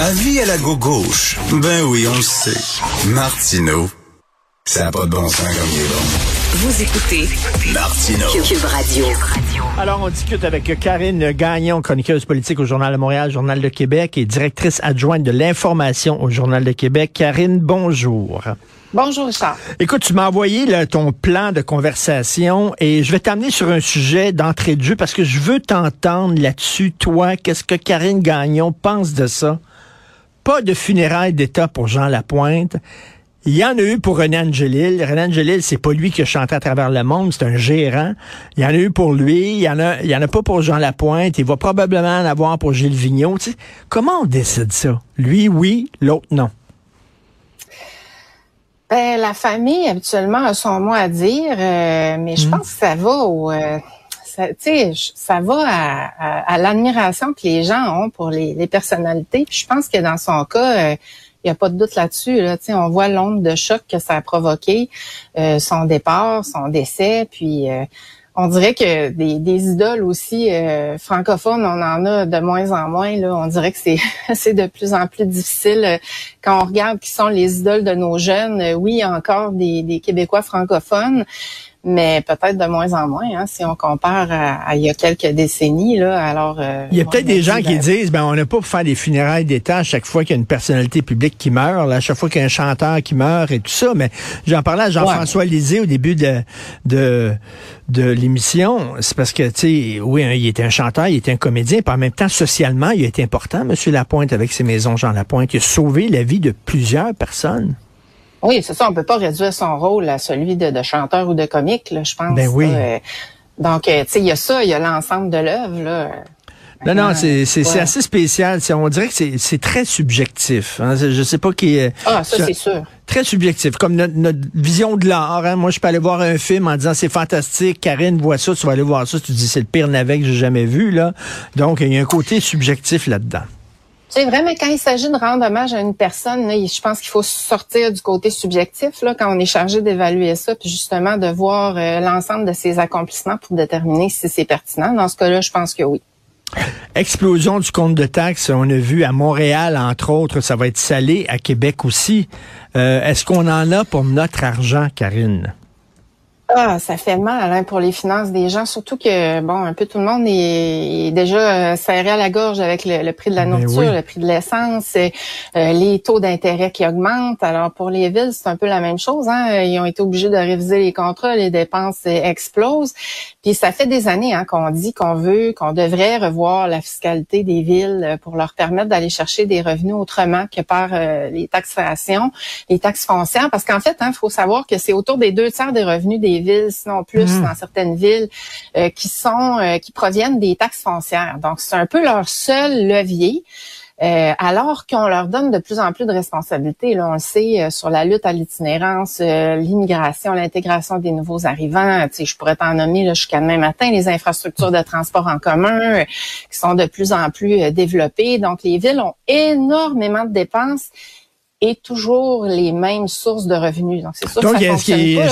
Avis à la gauche. Ben oui, on le sait. Martineau, ça n'a pas de bon sens comme il est bon. Vous écoutez Martineau. Cube Radio. Alors, on discute avec Karine Gagnon, chroniqueuse politique au Journal de Montréal, Journal de Québec et directrice adjointe de l'information au Journal de Québec. Karine, bonjour. Bonjour, Richard. Écoute, tu m'as envoyé là, ton plan de conversation et je vais t'amener sur un sujet d'entrée de jeu parce que je veux t'entendre là-dessus. Toi, qu'est-ce que Karine Gagnon pense de ça? Pas de funérailles d'État pour Jean Lapointe. Il y en a eu pour René Angelil. René Angelil, c'est pas lui qui a chanté à travers le monde, c'est un gérant. Il y en a eu pour lui, il y en a, il y en a pas pour Jean Lapointe. Il va probablement en avoir pour Gilles Vigneault. Tu sais, comment on décide ça? Lui, oui, l'autre, non. Ben, la famille, habituellement, a son mot à dire, euh, mais je pense que ça va au... Euh, ça, ça va à, à, l'admiration que les gens ont pour les, les personnalités. Je pense que dans son cas, euh, il n'y a pas de doute là-dessus. Là. On voit l'onde de choc que ça a provoqué, euh, son départ, son décès, puis on dirait que des, des idoles aussi euh, francophones, on en a de moins en moins. Là. On dirait que c'est c'est de plus en plus difficile euh, quand on regarde qui sont les idoles de nos jeunes. Euh, oui, encore des, des Québécois francophones, mais peut-être de moins en moins, hein, si on compare à, il y a quelques décennies. Là, alors, euh, il y a peut-être des gens qui disent, ben on n'a pas pour faire des funérailles d'État à chaque fois qu'il y a une personnalité publique qui meurt, là, à chaque fois qu'il y a un chanteur qui meurt et tout ça. Mais j'en parlais à Jean-François Lisée au début de de, de l'émission. C'est parce que, tu sais, oui, hein, il était un chanteur, il était un comédien, puis en même temps, socialement, il a été important, Monsieur Lapointe, avec ses maisons Jean Lapointe. Il a sauvé la vie de plusieurs personnes. Oui, c'est ça. On peut pas réduire son rôle à celui de, chanteur ou de comique, là, je pense. Ben oui. Euh, donc, euh, tu sais, il y a ça, il y a l'ensemble de l'œuvre, là. Non, non, c'est assez spécial. On dirait que c'est très subjectif. Hein. Je sais pas qui est... Ah, ça, c'est sûr. Très subjectif, comme notre, vision de l'art. Hein. Moi, je peux aller voir un film en disant c'est fantastique, Karine voit ça, tu vas aller voir ça, tu dis c'est le pire navet que j'ai jamais vu. là. Donc, il y a un côté subjectif là-dedans. C'est vrai, mais quand il s'agit de rendre hommage à une personne, je pense qu'il faut sortir du côté subjectif là, quand on est chargé d'évaluer ça, puis justement de voir euh, l'ensemble de ses accomplissements pour déterminer si c'est pertinent. Dans ce cas-là, je pense que oui. Explosion du compte de taxes, on a vu à Montréal, entre autres, ça va être salé, à Québec aussi. Euh, est-ce qu'on en a pour notre argent, Karine? Ah, ça fait mal hein, pour les finances des gens, surtout que bon, un peu tout le monde est, déjà euh, serré à la gorge avec le, prix de la ben nourriture, le prix de l'essence, euh, les taux d'intérêt qui augmentent. Alors pour les villes, c'est un peu la même chose. Hein. Ils ont été obligés de réviser les contrats, les dépenses euh, explosent. Puis ça fait des années hein, qu'on dit qu'on veut, qu'on devrait revoir la fiscalité des villes pour leur permettre d'aller chercher des revenus autrement que par les taxations, les taxes foncières. Parce qu'en fait, il hein, faut savoir que c'est autour des deux tiers des revenus des villes, sinon plus mmh. dans certaines villes, euh, qui sont euh, qui proviennent des taxes foncières. Donc c'est un peu leur seul levier. Euh, alors qu'on leur donne de plus en plus de responsabilités. Là, on le sait sur la lutte à l'itinérance, l'immigration, l'intégration des nouveaux arrivants. Je pourrais t'en nommer jusqu'à demain matin les infrastructures de transport en commun qui sont de plus en plus développées. Donc, les villes ont énormément de dépenses et toujours les mêmes sources de revenus. Donc, c'est sûr Donc, est-ce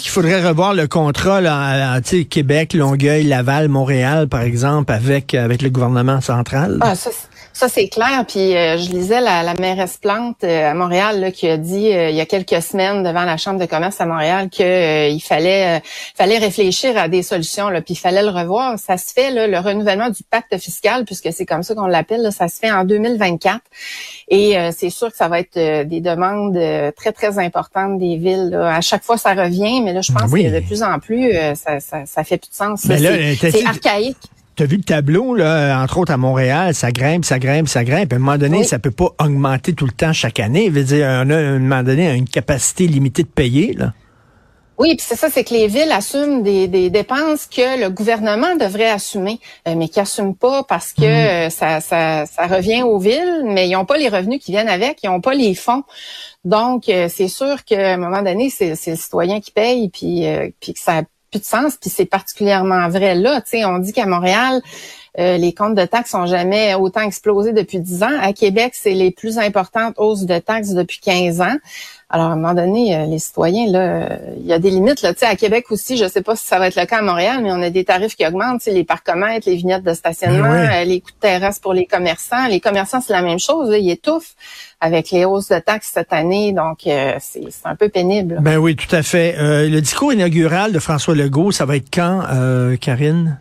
qu'il faudrait revoir le contrat là, à, Québec, Longueuil, Laval, Montréal, par exemple, avec, avec le gouvernement central? Ah, ça, ça, c'est clair. Puis euh, je lisais la, la mairesse Plante euh, à Montréal là, qui a dit euh, il y a quelques semaines devant la Chambre de commerce à Montréal qu'il fallait fallait réfléchir à des solutions, là, puis il fallait le revoir. Ça se fait, là, le renouvellement du pacte fiscal, puisque c'est comme ça qu'on l'appelle, ça se fait en 2024. Et c'est sûr que ça va être des demandes très, très importantes des villes. À chaque fois, ça revient, mais là, je pense que de plus en plus, ça, ça, ça fait plus de sens. C'est archaïque tu as vu le tableau, là, entre autres à Montréal, ça grimpe, ça grimpe, ça grimpe. À un moment donné, ça peut pas augmenter tout le temps chaque année. veut dire, on a à un moment donné une capacité limitée de payer. Là. Oui, puis c'est ça, c'est que les villes assument des, dépenses que le gouvernement devrait assumer, euh, mais qui n'assument pas parce que mhm. euh, ça, ça, ça, revient aux villes, mais ils n'ont pas les revenus qui viennent avec, ils n'ont pas les fonds. Donc, euh, c'est sûr qu'à un moment donné, c'est, le citoyen qui paye, puis, puis que ça plus de sens, puis c'est particulièrement vrai là. Tu sais, on dit qu'à Montréal, les comptes de taxes ont jamais autant explosé depuis 10 ans. À Québec, c'est les plus importantes hausses de taxes depuis 15 ans. Alors, à un moment donné, euh, les citoyens, là, il y a des limites. Là. Tu sais, à Québec aussi, je ne sais pas si ça va être le cas à Montréal, mais on a des tarifs qui augmentent. Tu sais, les parcomètres, les vignettes de stationnement, euh, les coûts de terrasse pour les commerçants. Les commerçants, c'est la même chose. ils étouffent avec les hausses de taxes cette année. Donc, euh, c'est un peu pénible. Ben oui, tout à fait. le discours inaugural de François Legault, ça va être quand, Karine?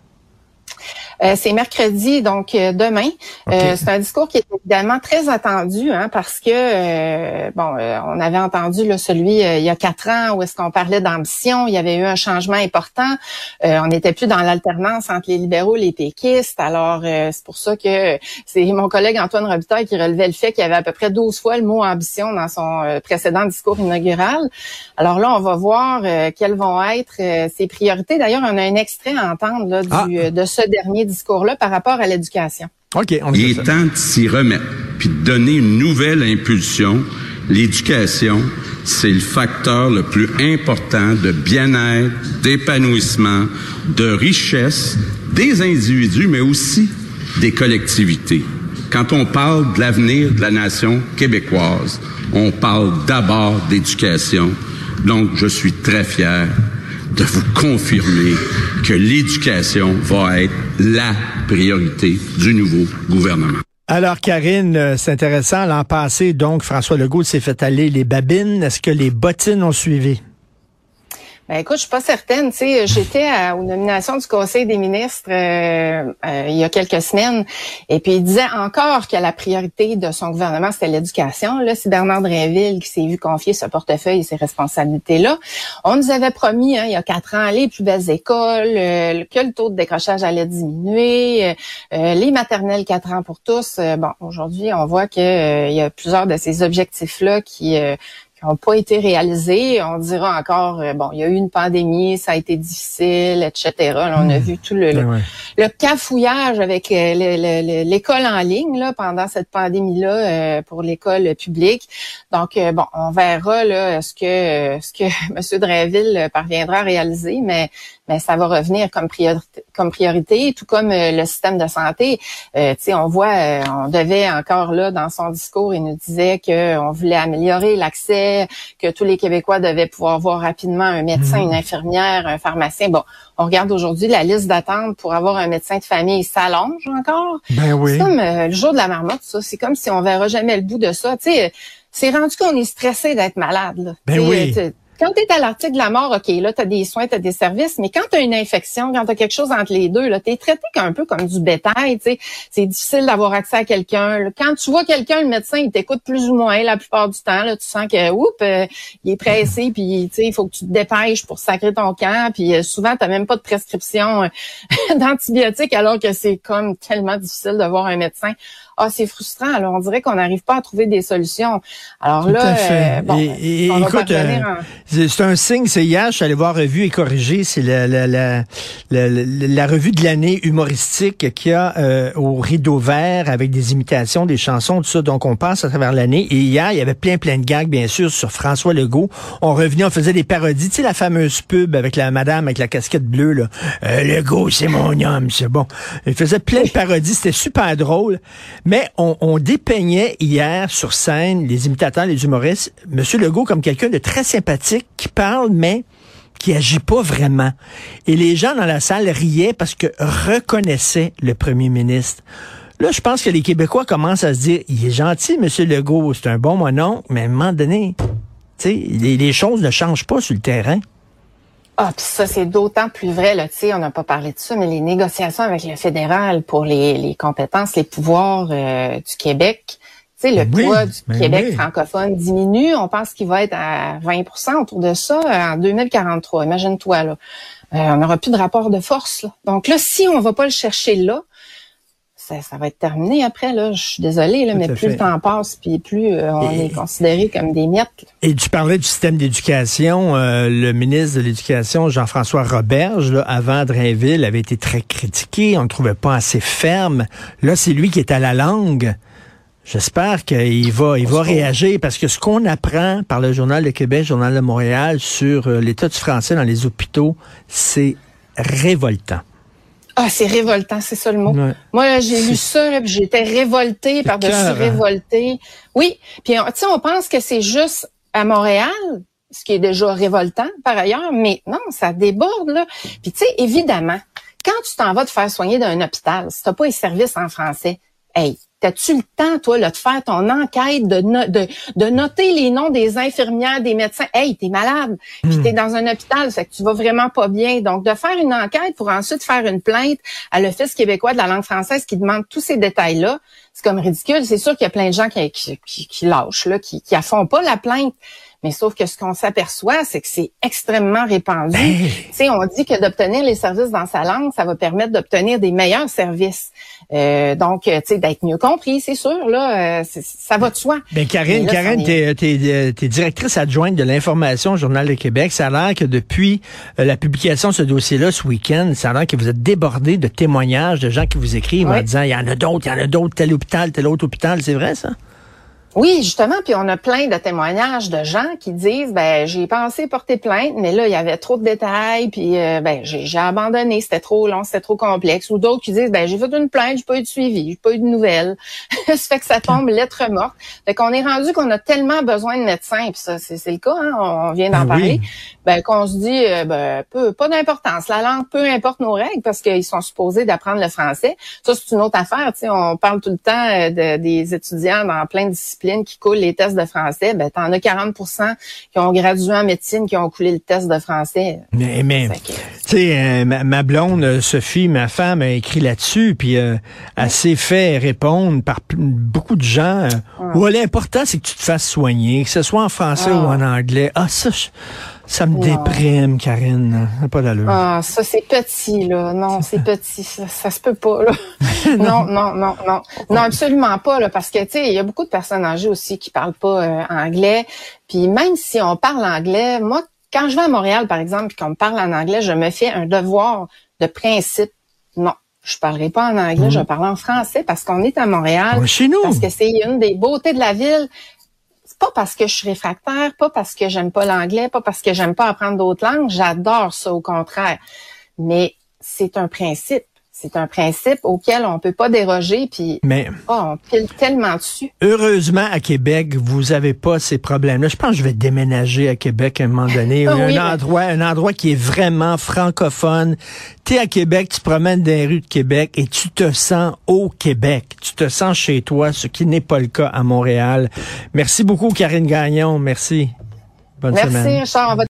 Euh, c'est mercredi, donc euh, demain. Euh, c'est un discours qui est évidemment très attendu, hein, parce que bon, on avait entendu là, celui il y a quatre ans où est-ce qu'on parlait d'ambition. Il y avait eu un changement important. on n'était plus dans l'alternance entre les libéraux et les péquistes. Alors c'est pour ça que c'est mon collègue Antoine Robitaille qui relevait le fait qu'il y avait à peu près 12 fois le mot ambition dans son précédent discours inaugural. Alors là, on va voir quelles vont être ses priorités. D'ailleurs, on a un extrait à entendre là, du, ah. de ce dernier discours-là par rapport à l'éducation. OK. On Il est temps de s'y remettre, puis de donner une nouvelle impulsion. L'éducation, c'est le facteur le plus important de bien-être, d'épanouissement, de richesse des individus, mais aussi des collectivités. Quand on parle de l'avenir de la nation québécoise, on parle d'abord d'éducation. Donc, je suis très fier de vous confirmer que l'éducation va être la priorité du nouveau gouvernement. Alors, Karine, euh, c'est intéressant. L'an passé, donc, François Legault s'est fait aller les babines. Est-ce que les bottines ont suivi? Ben écoute, je suis pas certaine. Tu sais, j'étais aux nominations du Conseil des ministres euh, euh, il y a quelques semaines, et puis il disait encore que la priorité de son gouvernement c'était l'éducation. Là, c'est Bernard Drinville qui s'est vu confier ce portefeuille et ces responsabilités-là. On nous avait promis hein, il y a quatre ans les plus belles écoles, euh, que le taux de décrochage allait diminuer, les maternelles quatre ans pour tous. bon, aujourd'hui, on voit qu'il y a plusieurs de ces objectifs là qui qui n'ont pas été réalisés. On dira encore, euh, bon, il y a eu une pandémie, ça a été difficile, etc. on a hmm. vu tout le, ben le, cafouillage avec euh, l'école en ligne là, pendant cette pandémie-là euh, pour l'école publique. Donc, bon, on verra là ce que ce que M. Dreville parviendra à réaliser, mais mais ça va revenir comme priorité, comme priorité tout comme le système de santé. Euh, tu sais, on voit, on devait encore là dans son discours, il nous disait qu'on voulait améliorer l'accès que tous les Québécois devaient pouvoir voir rapidement un médecin, une mhm. infirmière, un pharmacien. Bon, on regarde aujourd'hui la liste d'attente pour avoir un médecin de famille s'allonge encore. Ben oui. C'est comme euh, le jour de la marmotte, ça. C'est comme si on verra jamais le bout de ça. Tu sais, c'est rendu qu'on est stressé d'être malade. Là. Ben oui. Quand tu es à l'article de la mort, OK, là, tu as des soins, tu as des services, mais quand tu as une infection, quand tu as quelque chose entre les deux, là, tu es traité un peu comme du bétail, tu sais. C'est difficile d'avoir accès à quelqu'un. Quand tu vois quelqu'un, le médecin, il t'écoute plus ou moins la plupart du temps. Là, tu sens que, oups, euh, il est pressé, puis, tu sais, il faut que tu te dépêches pour sacrer ton camp, puis euh, souvent, tu même pas de prescription euh, d'antibiotiques, alors que c'est comme tellement difficile de voir un médecin ah c'est frustrant. Alors on dirait qu'on n'arrive pas à trouver des solutions. Alors là, euh, bon, écoute, euh, c'est un signe. C'est hier, je suis allé voir Revue et Corrigé. C'est la, la, la, la, revue de l'année humoristique qu'il y a euh, au rideau vert avec des imitations, des chansons, tout ça. Donc on passe à travers l'année. Et hier, il y avait plein plein de gags, bien sûr, sur François Legault. On revenait, on faisait des parodies. Tu sais la fameuse pub avec la madame avec la casquette bleue là. Legault, c'est mon homme, c'est bon. Il faisait plein de parodies. C'était super drôle. Mais on, dépeignait hier sur scène, les imitateurs, les humoristes, M. Legault comme quelqu'un de très sympathique, qui parle, mais qui agit pas vraiment. Et les gens dans la salle riaient parce que reconnaissaient le premier ministre. Là, je pense que les Québécois commencent à se dire, il est gentil, M. Legault, c'est un bon monon, mais à un moment donné, les, choses ne changent pas sur le terrain. Ah, ça, c'est d'autant plus vrai, là, tu sais, on n'a pas parlé de ça, mais les négociations avec le fédéral pour les, compétences, les pouvoirs euh, du Québec, sais, le ben poids du ben Québec francophone diminue. On pense qu'il va être à 20% autour de ça en 2043. Imagine-toi, là. Euh, on n'aura plus de rapport de force. Là. Donc là, si on va pas le chercher là, ça, va être terminé après. Là. Je suis désolée, là, mais plus le temps passe, puis plus euh, on est considéré comme des miettes. Et tu parlais du système d'éducation. Euh, le ministre de l'Éducation, Jean-François Roberge, là, avant Drainville, avait été très critiqué. On ne trouvait pas assez ferme. Là, c'est lui qui est à la langue. J'espère qu'il va, il va réagir parce que ce qu'on apprend par le Journal de Québec, le Journal de Montréal sur euh, l'état du français dans les hôpitaux, c'est révoltant. Ah, c'est révoltant, c'est ça le mot. Moi, j'ai lu ça, j'étais révoltée par-dessus révoltée. Oui, puis tu sais, on pense que c'est juste à Montréal, ce qui est déjà révoltant par ailleurs, mais non, ça déborde là. Puis tu sais, évidemment, quand tu t'en vas te faire soigner dans un hôpital, si t'as pas les services en français, hey, T'as-tu le temps, toi, là, de faire ton enquête, de, de, de noter les noms des infirmières, des médecins? Hey, t'es malade, puis hmm. t'es dans un hôpital, fait que tu vas vraiment pas bien. Donc, de faire une enquête pour ensuite faire une plainte à l'Office québécois de la langue française qui demande tous ces détails-là, c'est comme ridicule. C'est sûr qu'il y a plein de gens qui, qui, qui, lâchent, là, qui, qui font pas la plainte. Mais sauf que ce qu'on s'aperçoit, c'est que c'est extrêmement répandu. Ben. Tu sais, on dit que d'obtenir les services dans sa langue, ça va permettre d'obtenir des meilleurs services. Euh, donc, tu sais, d'être mieux compris, c'est sûr, là, euh, ça va de soi. Ben, Karine, Karine, t'es, es, directrice adjointe de l'information au Journal de Québec. Ça a l'air que depuis euh, la publication de ce dossier-là ce week-end, ça a l'air que vous êtes débordé de témoignages de gens qui vous écrivent en disant, il y en a d'autres, il y en a d'autres, tel hôpital, tel autre hôpital. C'est vrai, ça? Oui, justement, puis on a plein de témoignages de gens qui disent ben j'ai pensé porter plainte, mais là il y avait trop de détails, puis euh, ben j'ai abandonné, c'était trop long, c'était trop complexe. Ou d'autres qui disent ben j'ai fait une plainte, j'ai pas eu de suivi, j'ai pas eu de nouvelles. ça fait que ça tombe lettre morte. Fait qu'on est rendu qu'on a tellement besoin de médecins, puis ça c'est le cas, hein, on vient d'en ben parler. Ben qu'on se dit euh, ben peu pas d'importance, la langue peu importe nos règles parce qu'ils sont supposés d'apprendre le français. Ça c'est une autre affaire, tu sais, on parle tout le temps euh, de, des étudiants dans plein de disciplines qui coulent les tests de français, ben t'en as 40% qui ont gradué en médecine qui ont coulé le test de français. Mais, mais tu sais, euh, ma, blonde euh, Sophie, ma femme, a écrit là-dessus, puis euh, elle s'est fait répondre par beaucoup de gens. Ouais. l'important c'est que tu te fasses soigner, que ce soit en français ou ah. en anglais. Ah ça. Ça me déprime, Karine. Pas d'allure. Ah, ça, c'est petit, là. Non, c'est petit. Ça, ça, se peut pas, là. non, non, non, non. Non, absolument pas, là. Parce que, tu sais, il y a beaucoup de personnes âgées aussi qui parlent pas euh, anglais. Puis même si on parle anglais, moi, quand je vais à Montréal, par exemple, puis qu'on me parle en anglais, je me fais un devoir de principe. Non, je parlerai pas en anglais, je vais parler en français parce qu'on est à Montréal. chez nous. Parce que c'est une des beautés de la ville pas parce que je suis réfractaire, pas parce que j'aime pas l'anglais, pas parce que j'aime pas apprendre d'autres langues. J'adore ça, au contraire. Mais c'est un principe. C'est un principe auquel on peut pas déroger, puis mais, oh, on pile tellement dessus. Heureusement, à Québec, vous avez pas ces problèmes-là. Je pense que je vais déménager à Québec à un moment donné. un endroit, un endroit qui est vraiment francophone. Tu es à Québec, tu promènes dans les rues de Québec et tu te sens au Québec. Tu te sens chez toi, ce qui n'est pas le cas à Montréal. Merci beaucoup, Karine Gagnon. Merci. Bonne Merci, semaine. Richard.